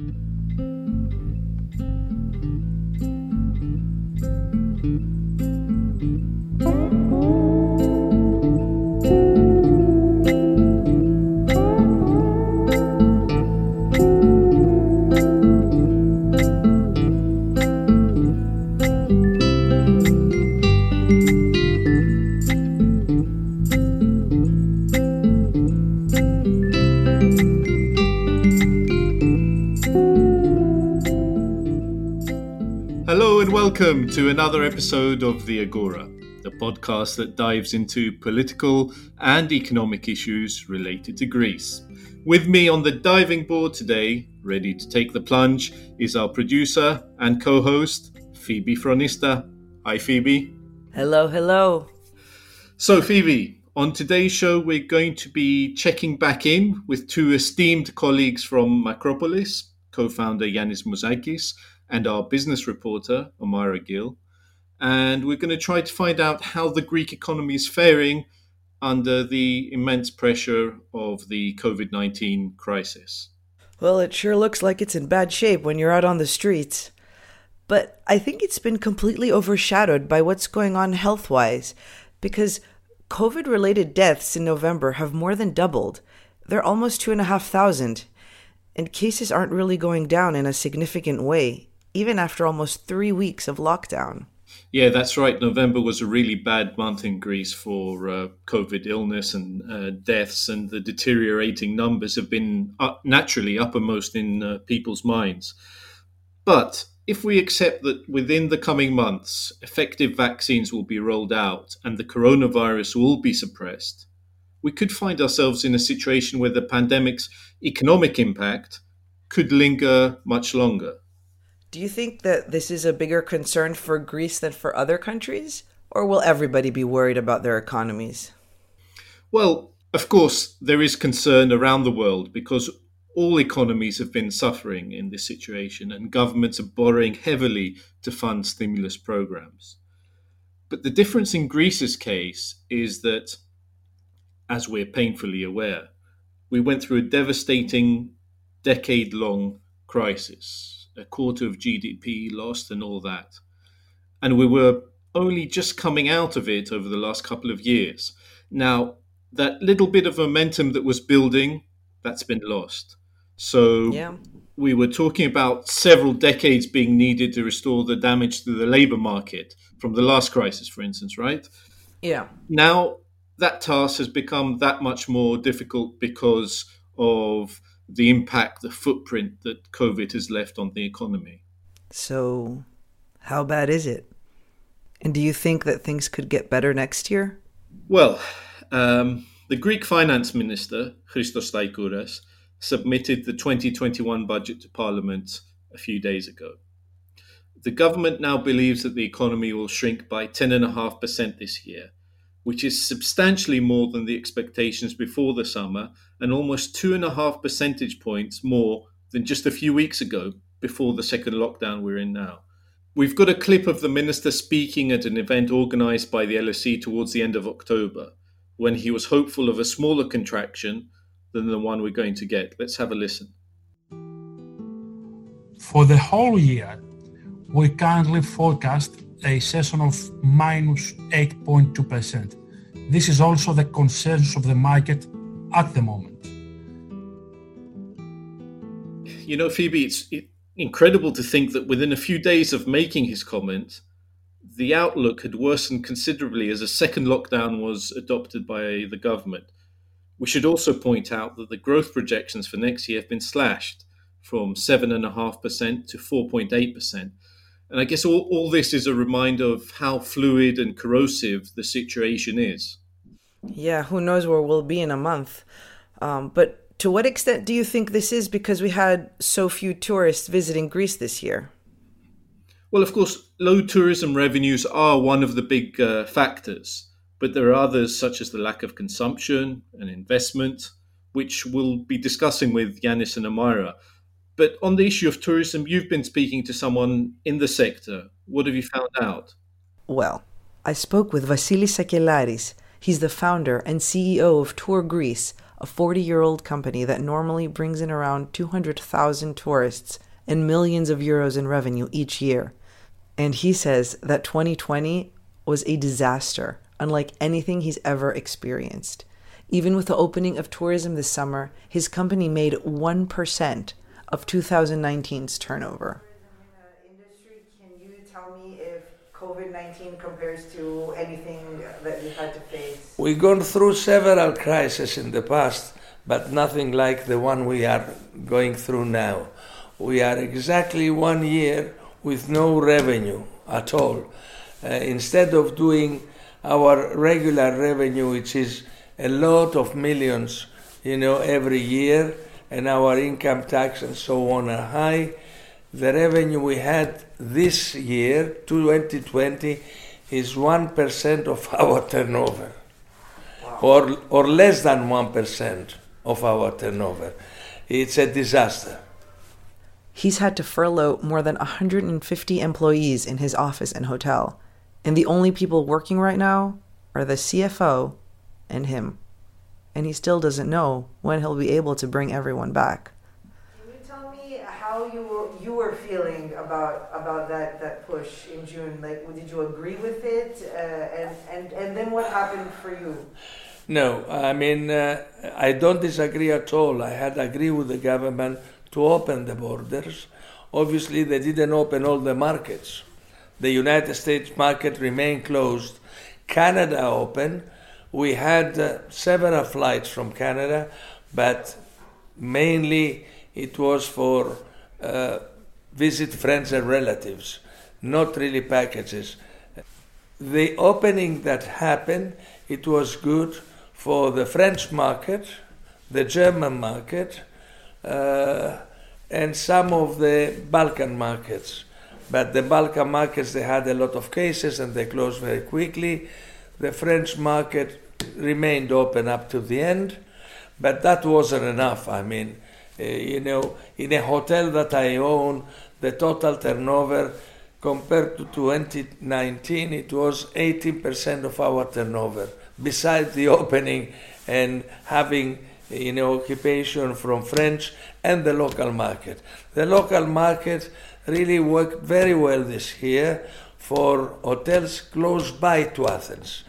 welcome to another episode of The Agora, the podcast that dives into political and economic issues related to Greece. With me on the diving board today, ready to take the plunge, is our producer and co host, Phoebe Fronista. Hi, Phoebe. Hello, hello. So, Phoebe, on today's show, we're going to be checking back in with two esteemed colleagues from Macropolis, co founder Yiannis Mouzakis and our business reporter, Omaira Gill. And we're going to try to find out how the Greek economy is faring under the immense pressure of the COVID 19 crisis. Well, it sure looks like it's in bad shape when you're out on the streets. But I think it's been completely overshadowed by what's going on health wise, because COVID related deaths in November have more than doubled. They're almost 2,500, and cases aren't really going down in a significant way even after almost three weeks of lockdown. Yeah, that's right. November was a really bad month in Greece for uh, COVID illness and uh, deaths, and the deteriorating numbers have been up, naturally uppermost in uh, people's minds. But if we accept that within the coming months, effective vaccines will be rolled out and the coronavirus will be suppressed, we could find ourselves in a situation where the pandemic's economic impact could linger much longer. Do you think that this is a bigger concern for Greece than for other countries? Or will everybody be worried about their economies? Well, of course, there is concern around the world because all economies have been suffering in this situation and governments are borrowing heavily to fund stimulus programs. But the difference in Greece's case is that, as we're painfully aware, we went through a devastating decade long crisis a quarter of GDP lost and all that. And we were only just coming out of it over the last couple of years. Now, that little bit of momentum that was building, that's been lost. So yeah. we were talking about several decades being needed to restore the damage to the labor market from the last crisis, for instance, right? Yeah. Now that task has become that much more difficult because of the impact, the footprint that COVID has left on the economy. So, how bad is it? And do you think that things could get better next year? Well, um, the Greek finance minister, Christos Staikouras, submitted the 2021 budget to Parliament a few days ago. The government now believes that the economy will shrink by 10.5% this year, which is substantially more than the expectations before the summer and almost two and a half percentage points more than just a few weeks ago before the second lockdown we're in now. We've got a clip of the minister speaking at an event organized by the LSE towards the end of October when he was hopeful of a smaller contraction than the one we're going to get. Let's have a listen. For the whole year, we currently forecast a session of minus 8.2%. This is also the consensus of the market at the moment. You know, Phoebe, it's incredible to think that within a few days of making his comment, the outlook had worsened considerably as a second lockdown was adopted by the government. We should also point out that the growth projections for next year have been slashed from 7.5% to 4.8%. And I guess all, all this is a reminder of how fluid and corrosive the situation is. Yeah, who knows where we'll be in a month. Um, but to what extent do you think this is because we had so few tourists visiting Greece this year? Well, of course, low tourism revenues are one of the big uh, factors, but there are others such as the lack of consumption and investment, which we'll be discussing with Yiannis and Amira. But on the issue of tourism, you've been speaking to someone in the sector. What have you found out? Well, I spoke with Vasilis Sakelaris. He's the founder and CEO of Tour Greece, a 40 year old company that normally brings in around 200,000 tourists and millions of euros in revenue each year. And he says that 2020 was a disaster, unlike anything he's ever experienced. Even with the opening of tourism this summer, his company made 1% of 2019's turnover. Can you tell me if COVID 19 compares to anything that you've had to face? We've gone through several crises in the past, but nothing like the one we are going through now. We are exactly one year with no revenue at all. Uh, instead of doing our regular revenue, which is a lot of millions, you know, every year, and our income tax and so on are high. The revenue we had this year, 2020, is 1% of our turnover, wow. or, or less than 1% of our turnover. It's a disaster. He's had to furlough more than 150 employees in his office and hotel. And the only people working right now are the CFO and him and he still doesn't know when he'll be able to bring everyone back. Can you tell me how you were, you were feeling about about that, that push in June? Like, did you agree with it, uh, and and and then what happened for you? No, I mean uh, I don't disagree at all. I had agreed with the government to open the borders. Obviously, they didn't open all the markets. The United States market remained closed. Canada opened we had uh, several flights from Canada, but mainly it was for uh, visit friends and relatives, not really packages. The opening that happened, it was good for the French market, the German market, uh, and some of the Balkan markets. But the Balkan markets, they had a lot of cases and they closed very quickly. The French market remained open up to the end, but that wasn't enough. I mean, uh, you know, in a hotel that I own, the total turnover compared to 2019, it was 18% of our turnover, besides the opening and having you know, occupation from French and the local market. The local market really worked very well this year for hotels close by to Athens.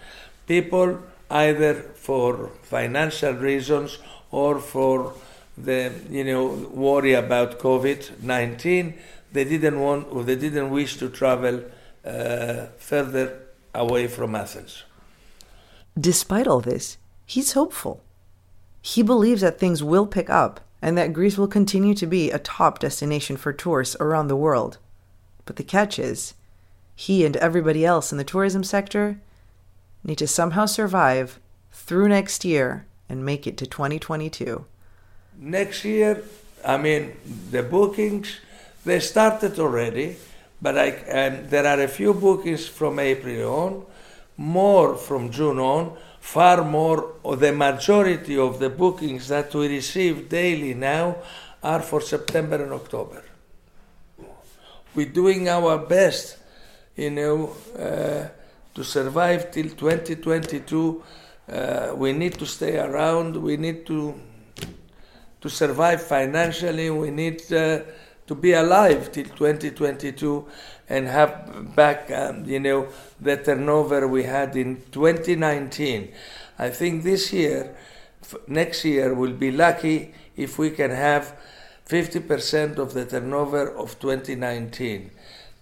People either for financial reasons or for the you know worry about COVID nineteen. They didn't want or they didn't wish to travel uh, further away from Athens. Despite all this, he's hopeful. He believes that things will pick up and that Greece will continue to be a top destination for tourists around the world. But the catch is, he and everybody else in the tourism sector need to somehow survive through next year and make it to 2022. Next year, I mean, the bookings, they started already, but I, um, there are a few bookings from April on, more from June on, far more, or the majority of the bookings that we receive daily now are for September and October. We're doing our best, you know. Uh, to survive till 2022, uh, we need to stay around. We need to to survive financially. We need uh, to be alive till 2022 and have back, um, you know, the turnover we had in 2019. I think this year, next year, we'll be lucky if we can have 50% of the turnover of 2019.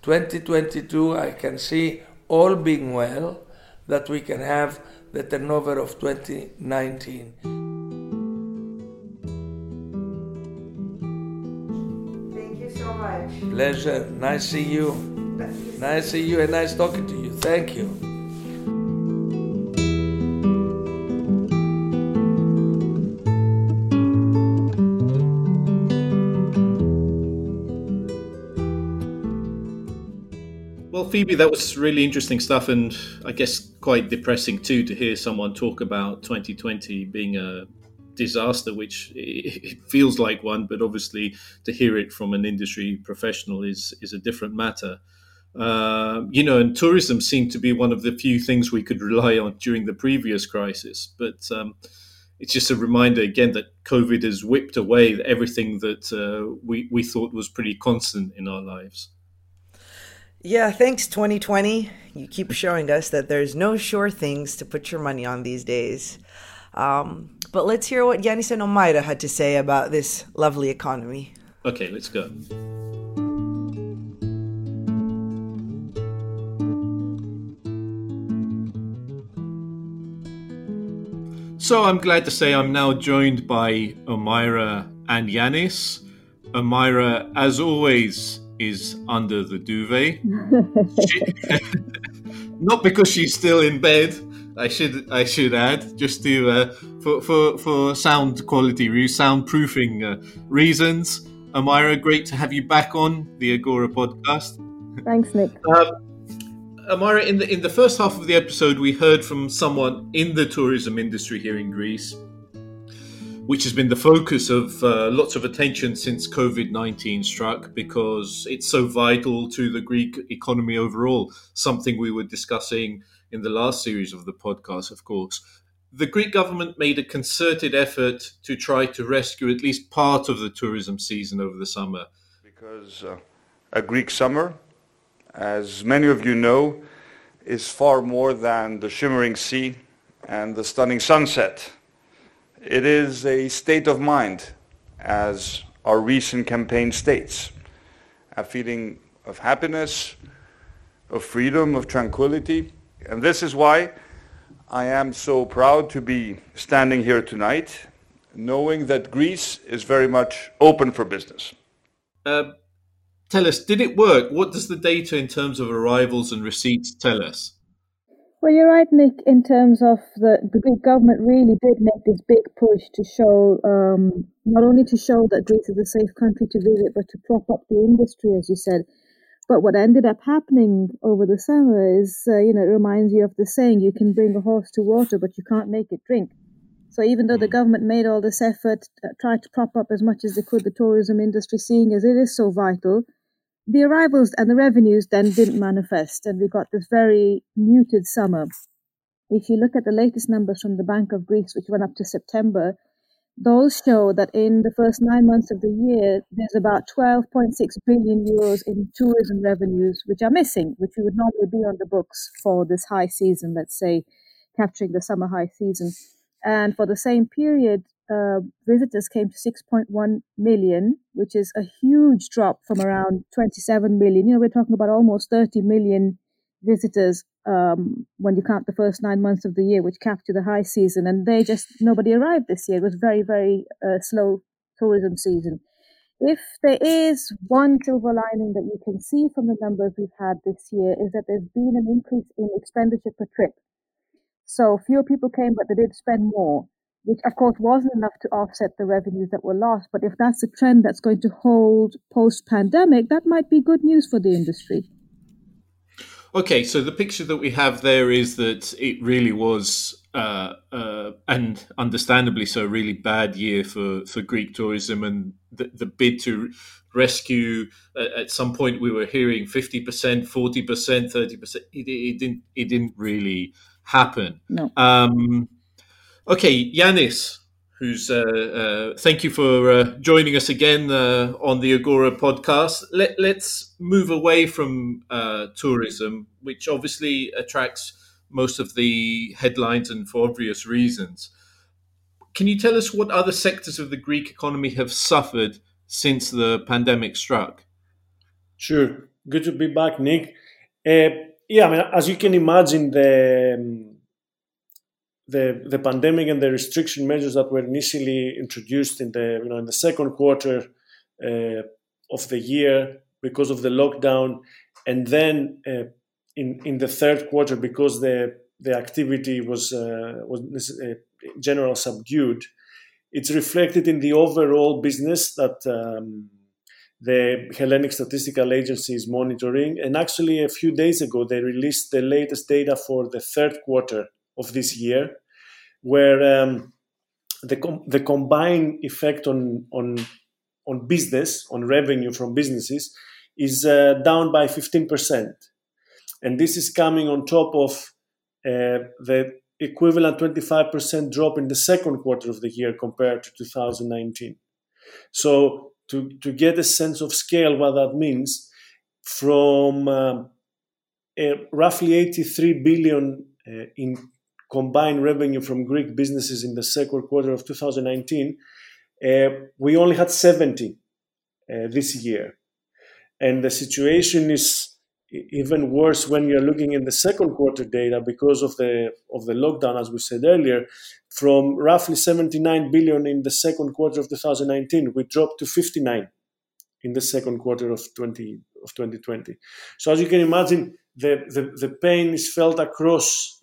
2022, I can see all being well, that we can have the turnover of 2019. Pleasure. Nice see you. Nice see you and nice talking to you. Thank you. Well, Phoebe, that was really interesting stuff, and I guess quite depressing too to hear someone talk about 2020 being a disaster, which it feels like one, but obviously to hear it from an industry professional is is a different matter. Uh, you know, and tourism seemed to be one of the few things we could rely on during the previous crisis, but um, it's just a reminder again that COVID has whipped away everything that uh, we we thought was pretty constant in our lives. Yeah, thanks 2020. You keep showing us that there's no sure things to put your money on these days. Um, but let's hear what Yiannis and Omaira had to say about this lovely economy. Okay, let's go. So I'm glad to say I'm now joined by Omaira and Yiannis. Omaira, as always, is under the duvet. she, not because she's still in bed. I should I should add just to uh, for, for for sound quality, soundproofing uh, reasons. Omaira, great to have you back on the Agora podcast. Thanks, Nick. Um, Omaira, in the in the first half of the episode, we heard from someone in the tourism industry here in Greece, which has been the focus of uh, lots of attention since COVID nineteen struck, because it's so vital to the Greek economy overall. Something we were discussing in the last series of the podcast, of course the Greek government made a concerted effort to try to rescue at least part of the tourism season over the summer. Because uh, a Greek summer, as many of you know, is far more than the shimmering sea and the stunning sunset. It is a state of mind, as our recent campaign states, a feeling of happiness, of freedom, of tranquility. And this is why I am so proud to be standing here tonight, knowing that Greece is very much open for business. Uh, tell us, did it work? What does the data in terms of arrivals and receipts tell us? Well, you're right, Nick, in terms of the, the Greek government really did make this big push to show, um, not only to show that Greece is a safe country to visit, but to prop up the industry, as you said. But what ended up happening over the summer is, uh, you know, it reminds you of the saying, you can bring a horse to water, but you can't make it drink. So even though the mm. government made all this effort, uh, tried to prop up as much as they could the tourism industry, seeing as it is so vital, the arrivals and the revenues then didn't manifest, and we got this very muted summer. If you look at the latest numbers from the Bank of Greece, which went up to September, those show that in the first nine months of the year, there's about 12.6 billion euros in tourism revenues, which are missing, which would normally be on the books for this high season, let's say, capturing the summer high season. And for the same period, uh, visitors came to 6.1 million, which is a huge drop from around 27 million. You know, we're talking about almost 30 million visitors um, when you count the first nine months of the year, which capture the high season, and they just nobody arrived this year. It was very very uh, slow tourism season. If there is one silver lining that you can see from the numbers we've had this year is that there's been an increase in expenditure per trip. So fewer people came, but they did spend more, which of course wasn't enough to offset the revenues that were lost. But if that's a trend that's going to hold post pandemic, that might be good news for the industry. Okay, so the picture that we have there is that it really was, uh, uh, and understandably so, a really bad year for, for Greek tourism, and the, the bid to rescue. Uh, at some point, we were hearing fifty percent, forty percent, thirty percent. It didn't. It didn't really happen. No. Um, okay, Yiannis, who's uh, uh, thank you for uh, joining us again uh, on the Agora podcast. Let, us move away from uh, tourism, which obviously attracts most of the headlines and for obvious reasons. Can you tell us what other sectors of the Greek economy have suffered since the pandemic struck? Sure. Good to be back, Nick. Uh, yeah, I mean, as you can imagine, the um, the the pandemic and the restriction measures that were initially introduced in the you know in the second quarter uh, of the year because of the lockdown, and then uh, in in the third quarter because the the activity was uh, was uh, general subdued, it's reflected in the overall business that. Um, the Hellenic Statistical Agency is monitoring. And actually, a few days ago, they released the latest data for the third quarter of this year, where um, the com- the combined effect on on on business on revenue from businesses is uh, down by 15%, and this is coming on top of uh, the equivalent 25% drop in the second quarter of the year compared to 2019. So to, to get a sense of scale, what that means, from uh, roughly 83 billion uh, in combined revenue from Greek businesses in the second quarter of 2019, uh, we only had 70 uh, this year. And the situation is even worse when you're looking in the second quarter data because of the of the lockdown, as we said earlier, from roughly 79 billion in the second quarter of 2019, we dropped to 59 in the second quarter of 20 of 2020. So as you can imagine, the, the, the pain is felt across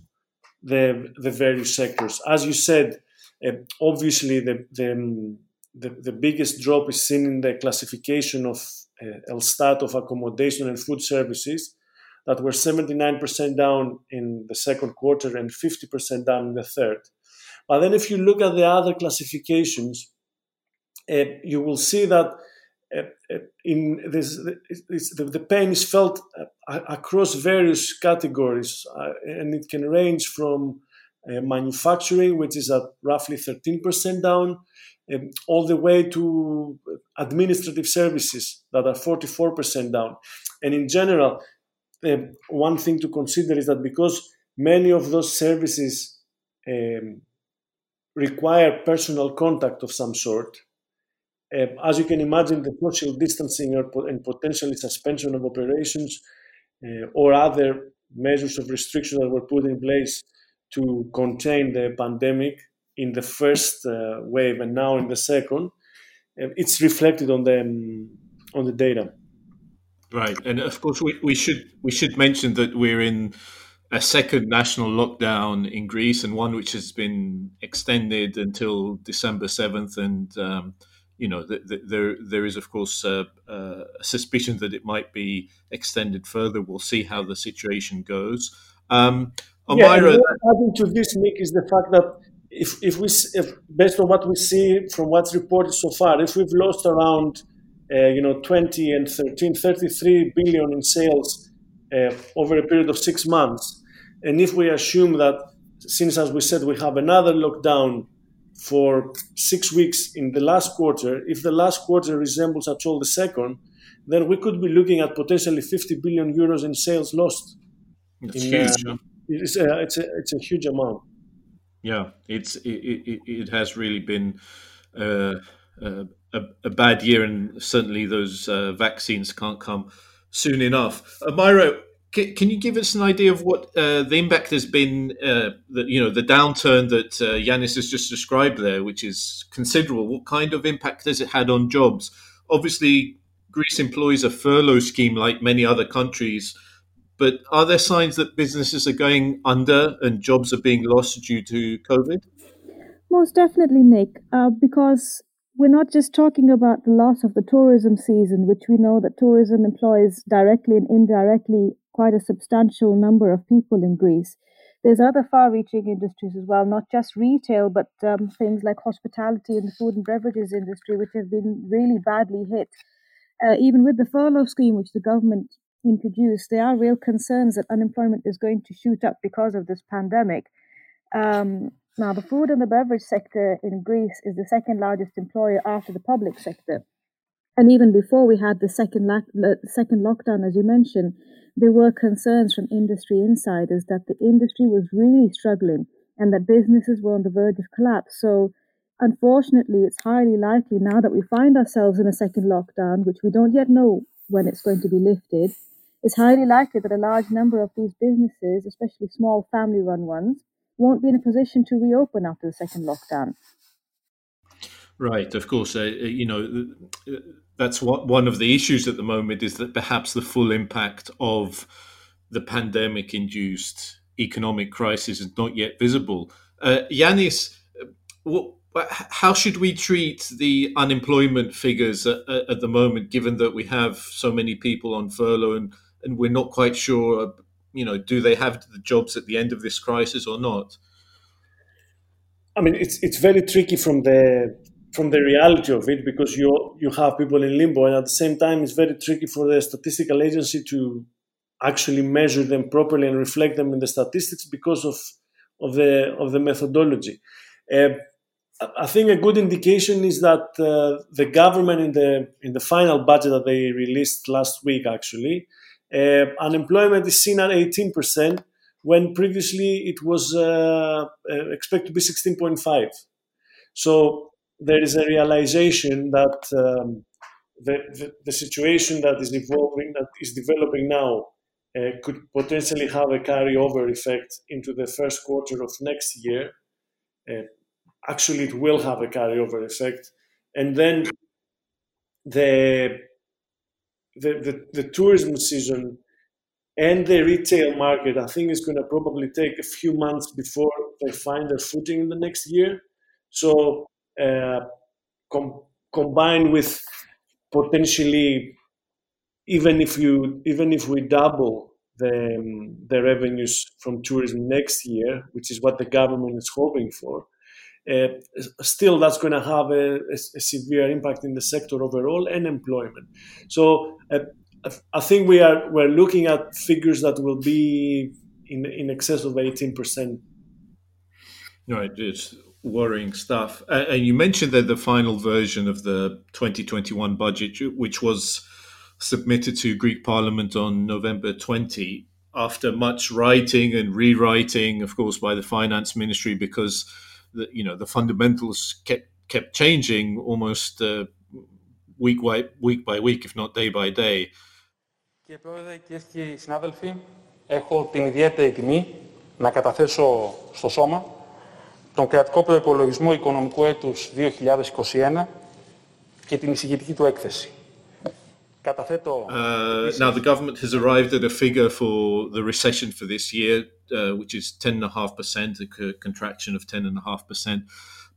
the the various sectors. As you said, uh, obviously the, the the, the biggest drop is seen in the classification of uh, Elstat of accommodation and food services that were 79% down in the second quarter and 50% down in the third. But then, if you look at the other classifications, uh, you will see that in this, this the, the, pain is felt uh, across various categories, uh, and it can range from manufacturing, which is at roughly 13% down, um, all the way to administrative services that are 44% down. And in general, uh, one thing to consider is that because many of those services um, require personal contact of some sort, uh, as you can imagine, the social distancing or, and potentially suspension of operations uh, or other measures of restriction that were put in place to contain the pandemic in the first uh, wave and now in the second, uh, it's reflected on the um, on the data. Right, and of course we, we should we should mention that we're in a second national lockdown in Greece and one which has been extended until December seventh, and um, you know the, the, there there is of course uh, uh, a suspicion that it might be extended further. We'll see how the situation goes. Um, yeah, adding to this, Nick, is the fact that if, if we if based on what we see from what's reported so far, if we've lost around uh, you know 20 and 13, 33 billion in sales uh, over a period of six months, and if we assume that since as we said we have another lockdown for six weeks in the last quarter, if the last quarter resembles at all the second, then we could be looking at potentially 50 billion euros in sales lost. That's in, huge. Uh, it's, a, it's, a, it's a huge amount yeah, it's it, it, it has really been uh, uh, a, a, bad year, and certainly those uh, vaccines can't come soon enough. Uh, Myro, can, can, you give us an idea of what uh, the impact has been? Uh, you know, the downturn that Yiannis has just described there, which is considerable. What kind of impact has it had on jobs? Obviously, Greece employs a furlough scheme like many other countries but are there signs that businesses are going under and jobs are being lost due to COVID? Most definitely, Nick, uh, because we're not just talking about the loss of the tourism season, which we know that tourism employs directly and indirectly quite a substantial number of people in Greece. There's other far reaching industries as well, not just retail, but um, things like hospitality and the food and beverages industry, which have been really badly hit. Uh, even with the furlough scheme, which the government introduced, there are real concerns that unemployment is going to shoot up because of this pandemic. Um, now, the food and the beverage sector in Greece is the second largest employer after the public sector. And even before we had the second, second lockdown, as you mentioned, there were concerns from industry insiders that the industry was really struggling and that businesses were on the verge of collapse. So, unfortunately, it's highly likely now that we find ourselves in a second lockdown, which we don't yet know when it's going to be lifted, it's highly likely that a large number of these businesses, especially small family run ones, won't be in a position to reopen after the second lockdown. Right, of course. Uh, uh you know, that's what one of the issues at the moment is that perhaps the full impact of the pandemic induced economic crisis is not yet visible. Uh, Yiannis, what, how should we treat the unemployment figures at, at, the moment, given that we have so many people on furlough and and we're not quite sure, you know, do they have the jobs at the end of this crisis or not? I mean, it's it's very tricky from the from the reality of it because you you have people in limbo, and at the same time, it's very tricky for the statistical agency to actually measure them properly and reflect them in the statistics because of of the of the methodology. Uh, I think a good indication is that uh, the government in the in the final budget that they released last week, actually, uh, unemployment is seen at 18 percent, when previously it was uh, uh expected to be 16.5. So there is a realization that um, the, the, the situation that is evolving, that is developing now, uh, could potentially have a carryover effect into the first quarter of next year. Uh, actually, it will have a carryover effect, and then the the, the, the tourism season and the retail market, I think, is going to probably take a few months before they find their footing in the next year. So, com- combined with potentially even if you even if we double the um, the revenues from tourism next year, which is what the government is hoping for, uh, still that's going to have a, a, a, severe impact in the sector overall and employment. So uh, I think we are we're looking at figures that will be in in excess of eighteen percent. Right, it's worrying stuff. Uh, and you mentioned that the final version of the 2021 budget, which was submitted to Greek Parliament on November 20, after much writing and rewriting, of course, by the finance ministry, because the, you know the fundamentals kept kept changing almost uh, week by week by week, if not day by day. Κύριε Πρόεδρε, κυρίες και κύριοι συνάδελφοι, έχω την ιδιαίτερη τιμή να καταθέσω στο σώμα τον κρατικό προϋπολογισμό οικονομικού έτους 2021 και την εισηγητική του έκθεση. Uh, now, the government has arrived at a figure for the recession for this year, uh, which is 10.5%, a contraction of 10.5%.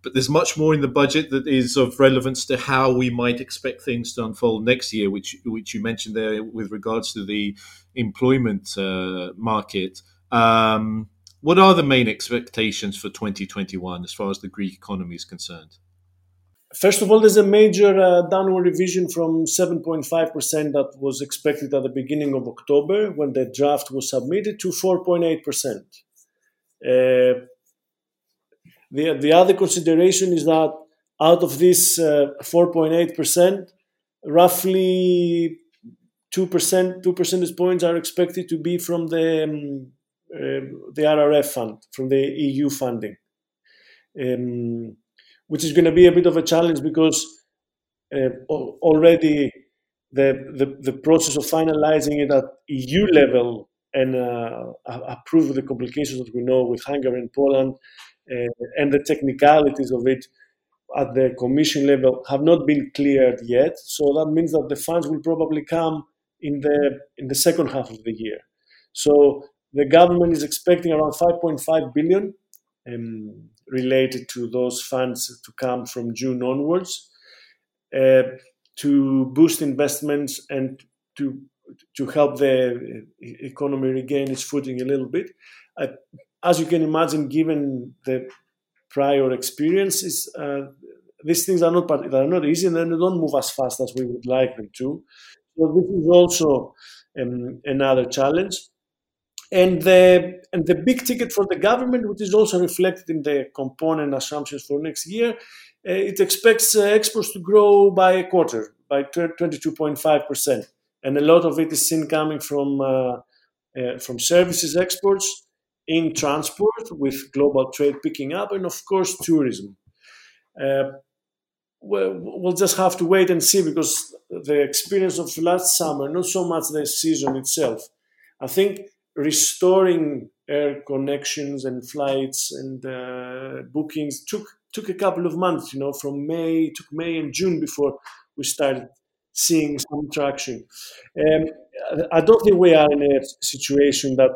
But there's much more in the budget that is of relevance to how we might expect things to unfold next year, which which you mentioned there with regards to the employment uh, market. Um, what are the main expectations for 2021 as far as the Greek economy is concerned? First of all, there's a major uh, downward revision from 7.5% that was expected at the beginning of October when the draft was submitted to 4.8%. Uh, the, the other consideration is that out of this uh, 4.8%, roughly 2%, 2 percentage points are expected to be from the, um, the RRF fund, from the EU funding. Um, which is going to be a bit of a challenge because uh, already the, the, the process of finalizing it at EU level and uh, approve the complications that we know with Hungary and Poland uh, and the technicalities of it at the Commission level have not been cleared yet. So that means that the funds will probably come in the in the second half of the year. So the government is expecting around 5.5 billion um, related to those funds to come from June onwards uh, to boost investments and to to help the economy regain its footing a little bit. Uh, as you can imagine, given the prior experiences, uh, these things are not they are not easy and they don't move as fast as we would like them to. So this is also um, another challenge. And the, and the big ticket for the government, which is also reflected in the component assumptions for next year, uh, it expects uh, exports to grow by a quarter, by 22.5%. And a lot of it is seen coming from, uh, uh, from services exports in transport, with global trade picking up, and of course, tourism. Uh, we'll just have to wait and see because the experience of last summer, not so much the season itself. I think restoring air connections and flights and uh, bookings took took a couple of months. You know, from May took May and June before we started seeing some traction. Um, I don't think we are in a situation that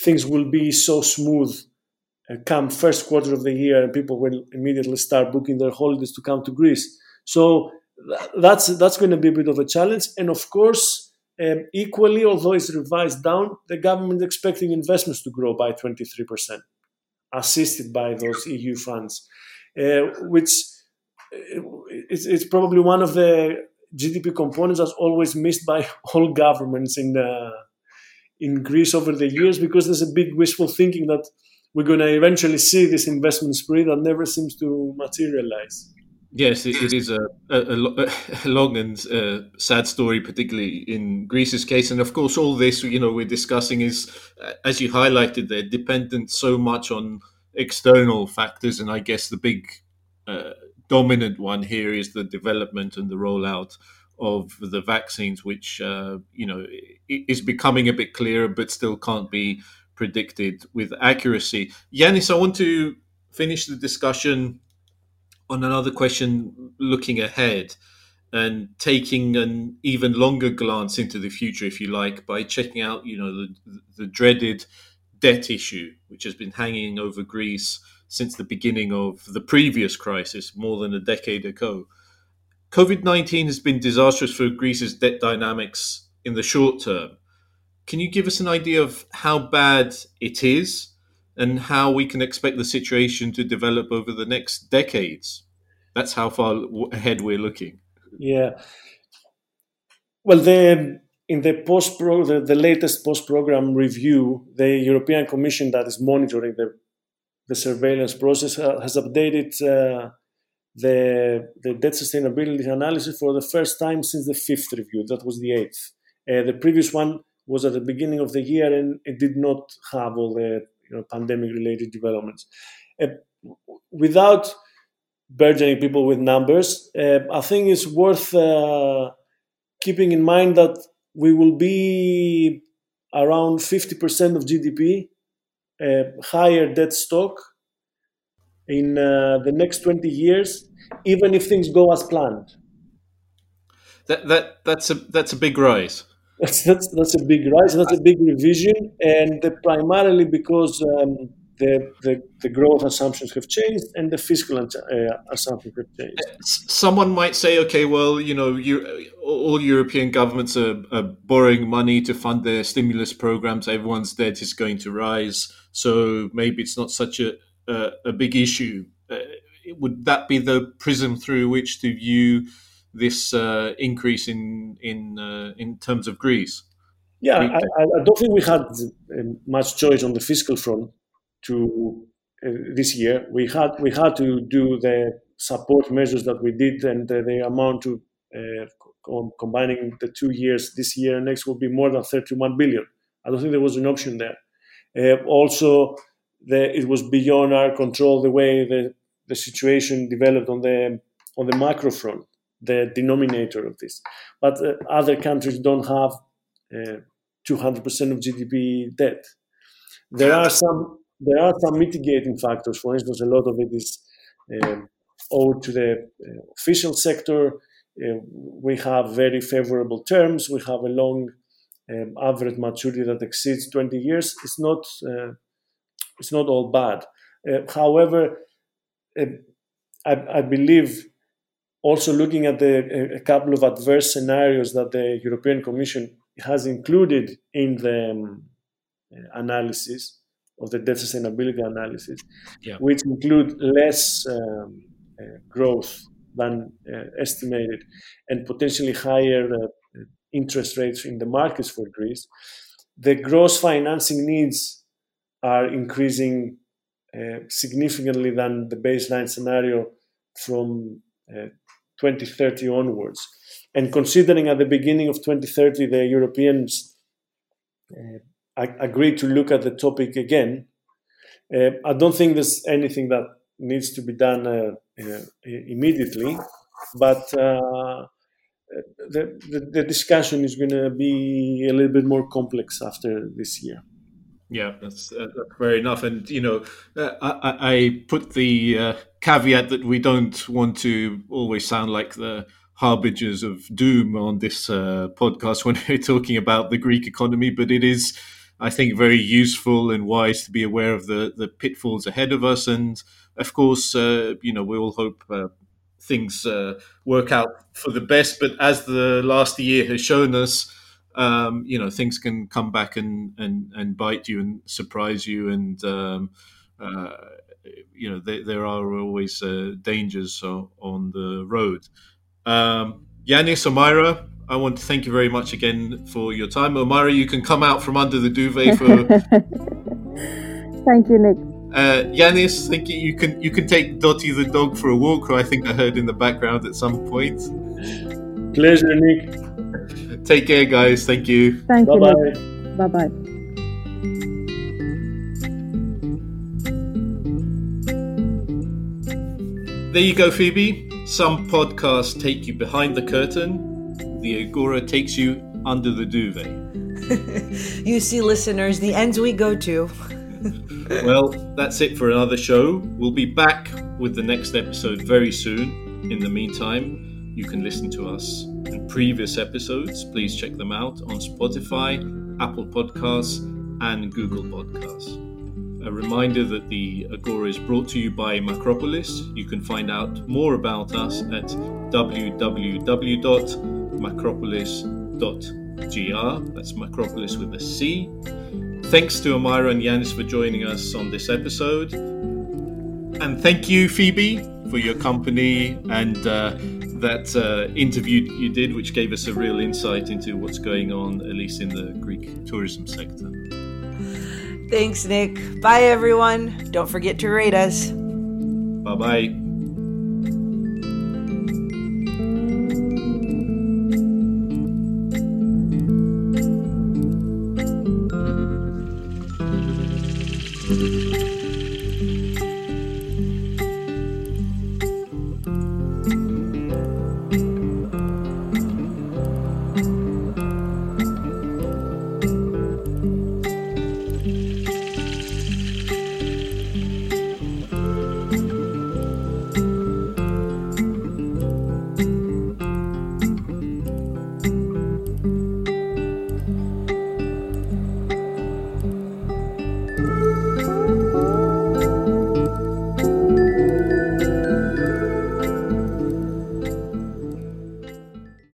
things will be so smooth uh, come first quarter of the year and people will immediately start booking their holidays to come to Greece. So that's that's going to be a bit of a challenge, and of course um, equally, although it's revised down, the government is expecting investments to grow by 23%, assisted by those EU funds, uh, which uh, it's, it's, probably one of the GDP components that's always missed by all governments in uh, in Greece over the years because there's a big wishful thinking that we're going to eventually see this investment spree that never seems to materialize. Yes, it, it is a, a, a, long and uh, sad story, particularly in Greece's case. And of course, all this you know we're discussing is, uh, as you highlighted, there dependent so much on external factors. And I guess the big uh, dominant one here is the development and the rollout of the vaccines, which uh, you know is becoming a bit clearer, but still can't be predicted with accuracy. Yiannis, I want to finish the discussion on another question looking ahead and taking an even longer glance into the future, if you like, by checking out, you know, the, the dreaded debt issue, which has been hanging over Greece since the beginning of the previous crisis, more than a decade ago. COVID 19 has been disastrous for Greece's debt dynamics in the short term. Can you give us an idea of how bad it is and how we can expect the situation to develop over the next decades. That's how far ahead we're looking. Yeah. Well, the, in the post pro, the, the latest post program review, the European Commission that is monitoring the the surveillance process uh, has updated uh, the the debt sustainability analysis for the first time since the fifth review. That was the eighth. Uh, the previous one was at the beginning of the year and it did not have all the you know, pandemic related developments. Uh, without burdening people with numbers, uh, I think it's worth uh, keeping in mind that we will be around 50% of GDP, uh, higher debt stock in uh, the next 20 years, even if things go as planned. That, that, that's, a, that's a big rise. That's, that's, that's a big rise. That's a big revision, and primarily because um, the, the, the growth assumptions have changed and the fiscal uh, assumptions have changed. Someone might say, okay, well, you know, you, all European governments are, are borrowing money to fund their stimulus programs. Everyone's debt is going to rise, so maybe it's not such a a, a big issue. Uh, would that be the prism through which to view? This uh, increase in in uh, in terms of Greece? Yeah, I, I, don't think we had um, much choice on the fiscal front to uh, this year. We had we had to do the support measures that we did, and the amount to uh, combining the two years, this year and next, will be more than 31 billion. I don't think there was an option there. Uh, also, the, it was beyond our control the way the, the situation developed on the on the macro front the denominator of this. But uh, other countries don't have uh, 200% of GDP debt. There are some there are some mitigating factors. For instance, a lot of it is um, owed to the uh, official sector. Uh, we have very favorable terms. We have a long um, average maturity that exceeds 20 years. It's not uh, it's not all bad. Uh, however, I, I believe also looking at the, a couple of adverse scenarios that the European Commission has included in the um, analysis of the debt sustainability analysis, yeah. which include less um, uh, growth than uh, estimated and potentially higher uh, interest rates in the markets for Greece, the gross financing needs are increasing uh, significantly than the baseline scenario from uh, 2030 onwards. And considering at the beginning of 2030 the Europeans uh, agreed to look at the topic again, uh, I don't think there's anything that needs to be done uh, uh immediately, but uh, the, the, the discussion is going to be a little bit more complex after this year. Yeah, that's, uh, that's fair enough. And, you know, I, I, put the uh, caveat that we don't want to always sound like the harbingers of doom on this uh, podcast when we're talking about the Greek economy, but it is, I think, very useful and wise to be aware of the, the pitfalls ahead of us. And, of course, uh, you know, we all hope uh, things work out for the best. But as the last year has shown us, um, you know things can come back and, and, and bite you and surprise you and um, uh, you know there, there are always uh, dangers on the road um, Yiannis Omaira I want to thank you very much again for your time Omaira you can come out from under the duvet for thank you Nick Uh, Yiannis, thank you. You can you can take Dotty the dog for a walk, who I think I heard in the background at some point. Pleasure, Nick. Take care, guys. Thank you. Thank Bye you. bye. Bye There you go, Phoebe. Some podcasts take you behind the curtain. The Agora takes you under the duvet. You see, listeners, the ends we go to. Well, that's it for another show. We'll be back with the next episode very soon. In the meantime, you can listen to us and previous episodes. Please check them out on Spotify, Apple Podcasts, and Google Podcasts. A reminder that the Agora is brought to you by Macropolis. You can find out more about us at www.macropolis.gr. That's Macropolis with a C. Thanks to Omaira and Yiannis for joining us on this episode. And thank you, Phoebe, for your company and uh, that uh, interview you did, which gave us a real insight into what's going on, at least in the Greek tourism sector. Thanks, Nick. Bye, everyone. Don't forget to rate us. Bye bye.